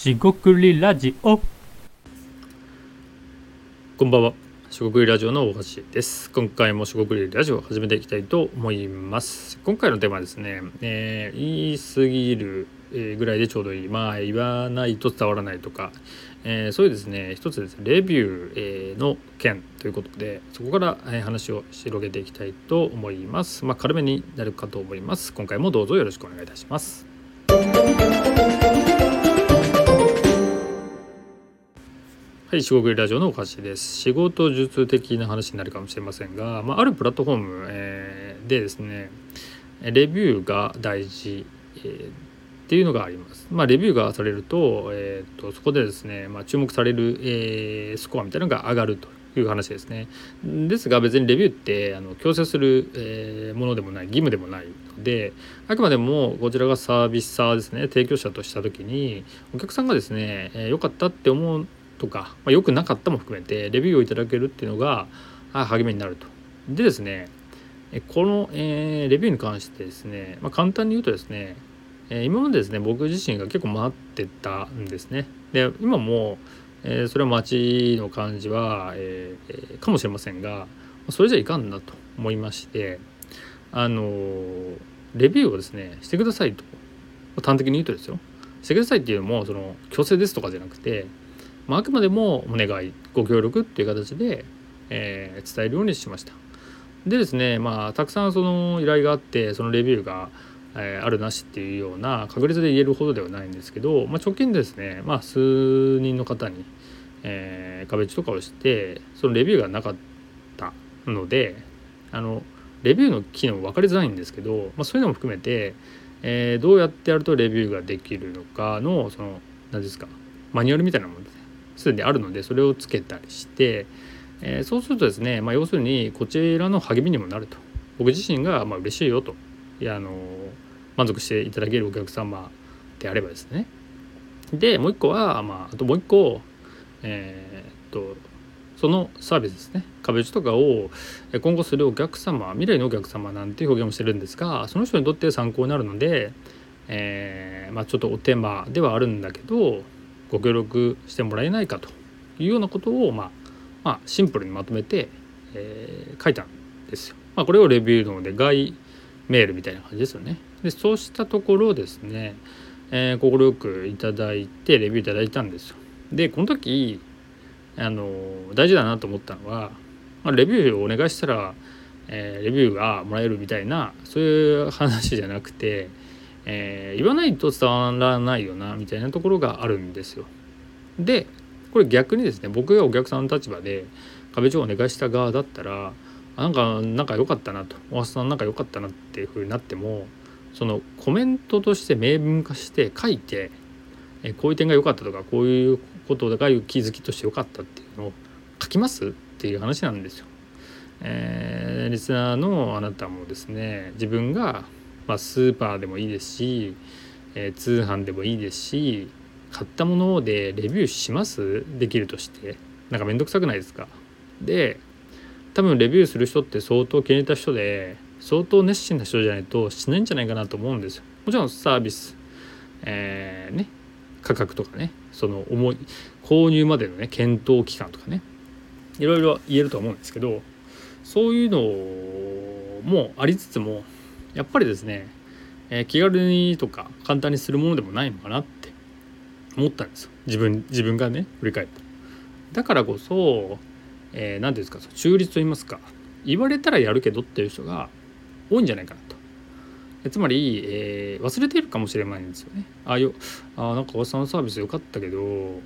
しごくりラジオこんばんは。しごくりラジオの大橋です。今回もしごくりラジオを始めていきたいと思います。今回のテーマはですね、えー言い過ぎるぐらいでちょうどいい。まあ言わないと伝わらないとか、えーそういうですね、一つですね、レビューの件ということで、そこからえ話を広げていきたいと思います。まあ軽めになるかと思います。今回もどうぞよろしくお願いいたします。はい、四国ラジオのお菓子です。仕事術的な話になるかもしれませんが、まあ、あるプラットフォーム、えーでですね、レビューが大事、えーっていうのがあります。まあ、レビューがされると、えーとそこでですね、まあ、注目される、えースコアみたいなのが上がるという話ですね。ですが別にレビューってあの強制する、えーものでもない義務でもないのであくまでもこちらがサービスサーですね提供者とした時にお客さんがですね良、えーかったって思うとか、まあ、良くなかったも含めてレビューをいただけるっていうのが励みになると。でですねこの、えーレビューに関してですね、まあ、簡単に言うとですね、えー今までですね僕自身が結構待ってたんですね。で今も、えーそれは待ちの感じは、えかもしれませんがそれじゃいかんなと思いましてあのレビューをですねしてくださいと端的に言うとですよしてくださいっていうのもその強制ですとかじゃなくて、まあ、あくまでもお願いご協力っていう形で、えー伝えるようにしました。でですねまあたくさんその依頼があってそのレビューが、えーあるなしっていうような確率で言えるほどではないんですけど、まあ、直近ですね、まあ、数人の方に、えー壁打ちとかをしてそのレビューがなかったのであのレビューの機能分かりづらいんですけど、まあ、そういうのも含めて、えーどうやってやるとレビューができるのかのその何ですかマニュアルみたいなものですすでにあるのでそれをつけたりして、えーそうするとですね、まあ、要するにこちらの励みにもなると。僕自身がまあ嬉しいよと。いやあの満足していただけるお客様であればですね。でもう一個は、まあ、あともう一個えーっとそのサービスですね。壁打ちとかを今後するお客様未来のお客様なんて表現をしてるんですがその人にとって参考になるので、えーまあ、ちょっとお手間ではあるんだけどご協力してもらえないかというようなことを、まあまあ、シンプルにまとめて、えー書いたんですよ。まあ、これをレビューので外メールみたいな感じですよね。でそうしたところですねえー、快くいただいてレビューいただいたんですよ。でこの時あの大事だなと思ったのは、まあ、レビューをお願いしたら、えーレビューがもらえるみたいなそういう話じゃなくて、えー言わないと伝わらないよなみたいなところがあるんですよ。でこれ逆にですね僕がお客さんの立場で壁長をお願いした側だったらなんかなんか良かったなと大橋さんなんか良かったなっていう風になってもそのコメントとして明文化して書いてえこういう点が良かったとかこういうことが気づきとして良かったっていうのを書きますっていう話なんですよ。えーリスナーのあなたもですね自分が、まあ、スーパーでもいいですし、えー通販でもいいですし買ったものでレビューします？できるとして。なんか面倒くさくないですか？で多分レビューする人って相当気に入った人で相当熱心な人じゃないとしないんじゃないかなと思うんですよ。もちろんサービス、えーね価格とかねその重い購入までのね検討期間とかねいろいろ言えると思うんですけどそういうのもありつつもやっぱりですね、えー気軽にとか簡単にするものでもないのかなって思ったんですよ自分自分がね振り返って。だからこそ何、えー、て言うんですか中立と言いますか言われたらやるけどっていう人が多いんじゃないかなと。つまり、えー忘れているかもしれないんですよね。ああいうあなんかおっさんのサービス良かったけど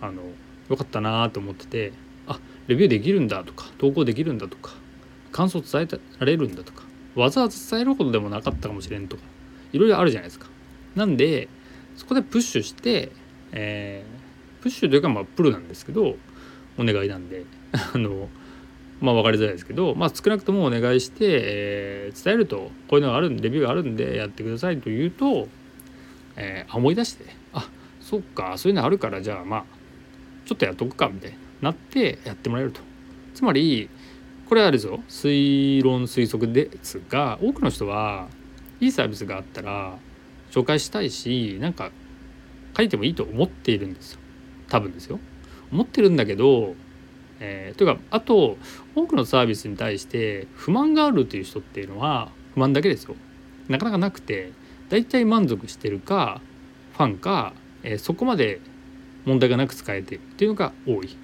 あの良かったなと思っててあレビューできるんだとか投稿できるんだとか感想伝えられるんだとかわざわざ伝えるほどでもなかったかもしれんとかいろいろあるじゃないですか。なんでそこでプッシュして、えープッシュというかまあプロなんですけどお願いなんで あのまあ分かりづらいですけど、まあ、少なくともお願いして、えー伝えるとこういうのがあるんでレビューがあるんでやってくださいと言うと、えー思い出してあそっかそういうのあるからじゃあまあちょっとやっとくかみたいになってやってもらえると。つまりこれはあれですよ推論推測ですが多くの人はいいサービスがあったら紹介したいしなんか書いてもいいと思っているんですよ。多分ですよ。思ってるんだけどえー、というかあと多くのサービスに対して不満があるっていう人っていうのは不満だけですよ。なかなかなくて大体満足してるかファンか、えー、そこまで問題がなく使えているっていうのが多い、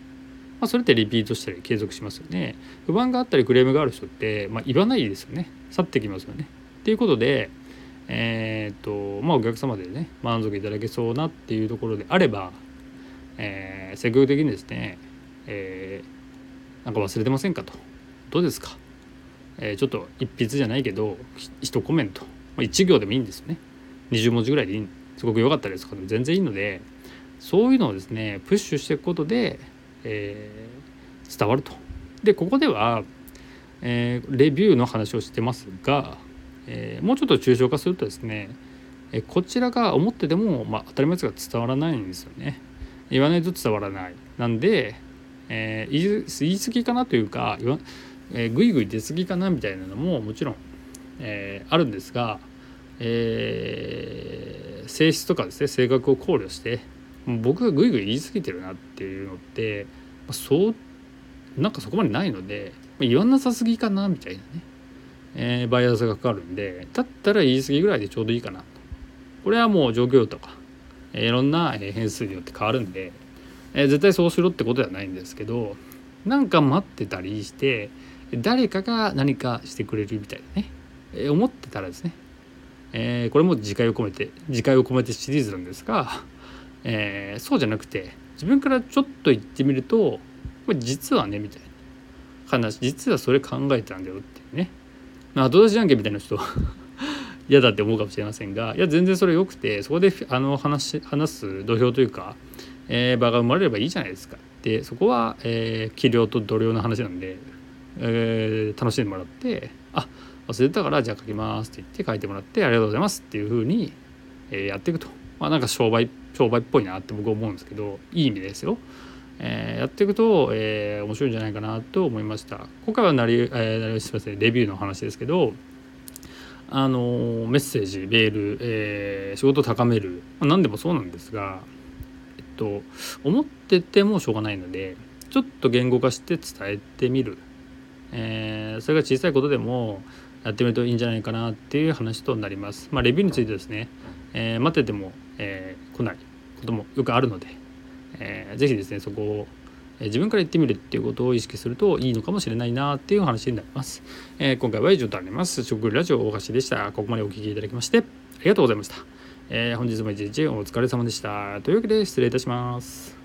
まあ、それってリピートしたり継続しますよね。不満があったりクレームがある人って、まあ、言わないですよね。去ってきますよね。っていうことでえー、っとまあお客様でね満足いただけそうなっていうところであれば、えー、積極的にですね、えー、なんか忘れてませんかと。どうですか、えー、ちょっと一筆じゃないけど一コメント、まあ、1行でもいいんですよね。20文字ぐらいでいいす。ごく良かったです。かでも全然いいのでそういうのをですねプッシュしていくことで、えー、伝わると。でここでは、えー、レビューの話をしてますがえー、もうちょっと抽象化するとですね、えこちらが思ってても、まあ、当たり前ですが伝わらないんですよね。言わないと伝わらない。なんで、えー、言い過ぎかなというか言わ、えー、ぐいぐい出過ぎかなみたいなのももちろん、えー、あるんですが、えー、性質とかですね性格を考慮して僕がぐいぐい言い過ぎてるなっていうのってそうなんかそこまでないので言わなさすぎかなみたいなね。えー、バイアスがかかるんでだったら言い過ぎぐらいでちょうどいいかなと。これはもう状況とか、えー、いろんな変数によって変わるんで、えー、絶対そうしろってことではないんですけどなんか待ってたりして誰かが何かしてくれるみたいなね、えー、思ってたらですね、えー、これも自戒を込めて自戒を込めてシリーズなんですが、えー、そうじゃなくて自分からちょっと言ってみるとこれ実はねみたいな。話実はそれ考えたんだよっていうね。後出しじゃんけんみたいな人 嫌だって思うかもしれませんがいや全然それ良くてそこであの話話す土俵というか、えー、場が生まれればいいじゃないですか。でそこは、えー、器量と度量の話なんで、えー、楽しんでもらってあ忘れてたからじゃあ書きますって言って書いてもらってありがとうございますっていうふうに、えー、やっていくと。まあなんか商売っ商売っぽいなって僕は思うんですけどいい意味ですよ。えー、やっていくと、えー、面白いんじゃないかなと思いました。今回はなり、えー、なりすみませんレビューの話ですけどあのメッセージメール、えー、仕事を高める、まあ、何でもそうなんですが、えっと、思っててもしょうがないのでちょっと言語化して伝えてみる、えー、それが小さいことでもやってみるといいんじゃないかなっていう話となります。まあ、レビューについてですね、えー、待ってても、えー、来ない。こともよくあるので、えー、ぜひですねそこを自分から言ってみるっていうことを意識するといいのかもしれないなっていう話になります。えー、今回は以上となります。食ラジオ大橋でした。ここまでお聴きいただきましてありがとうございました。えー、本日も一日お疲れ様でした。というわけで失礼いたします。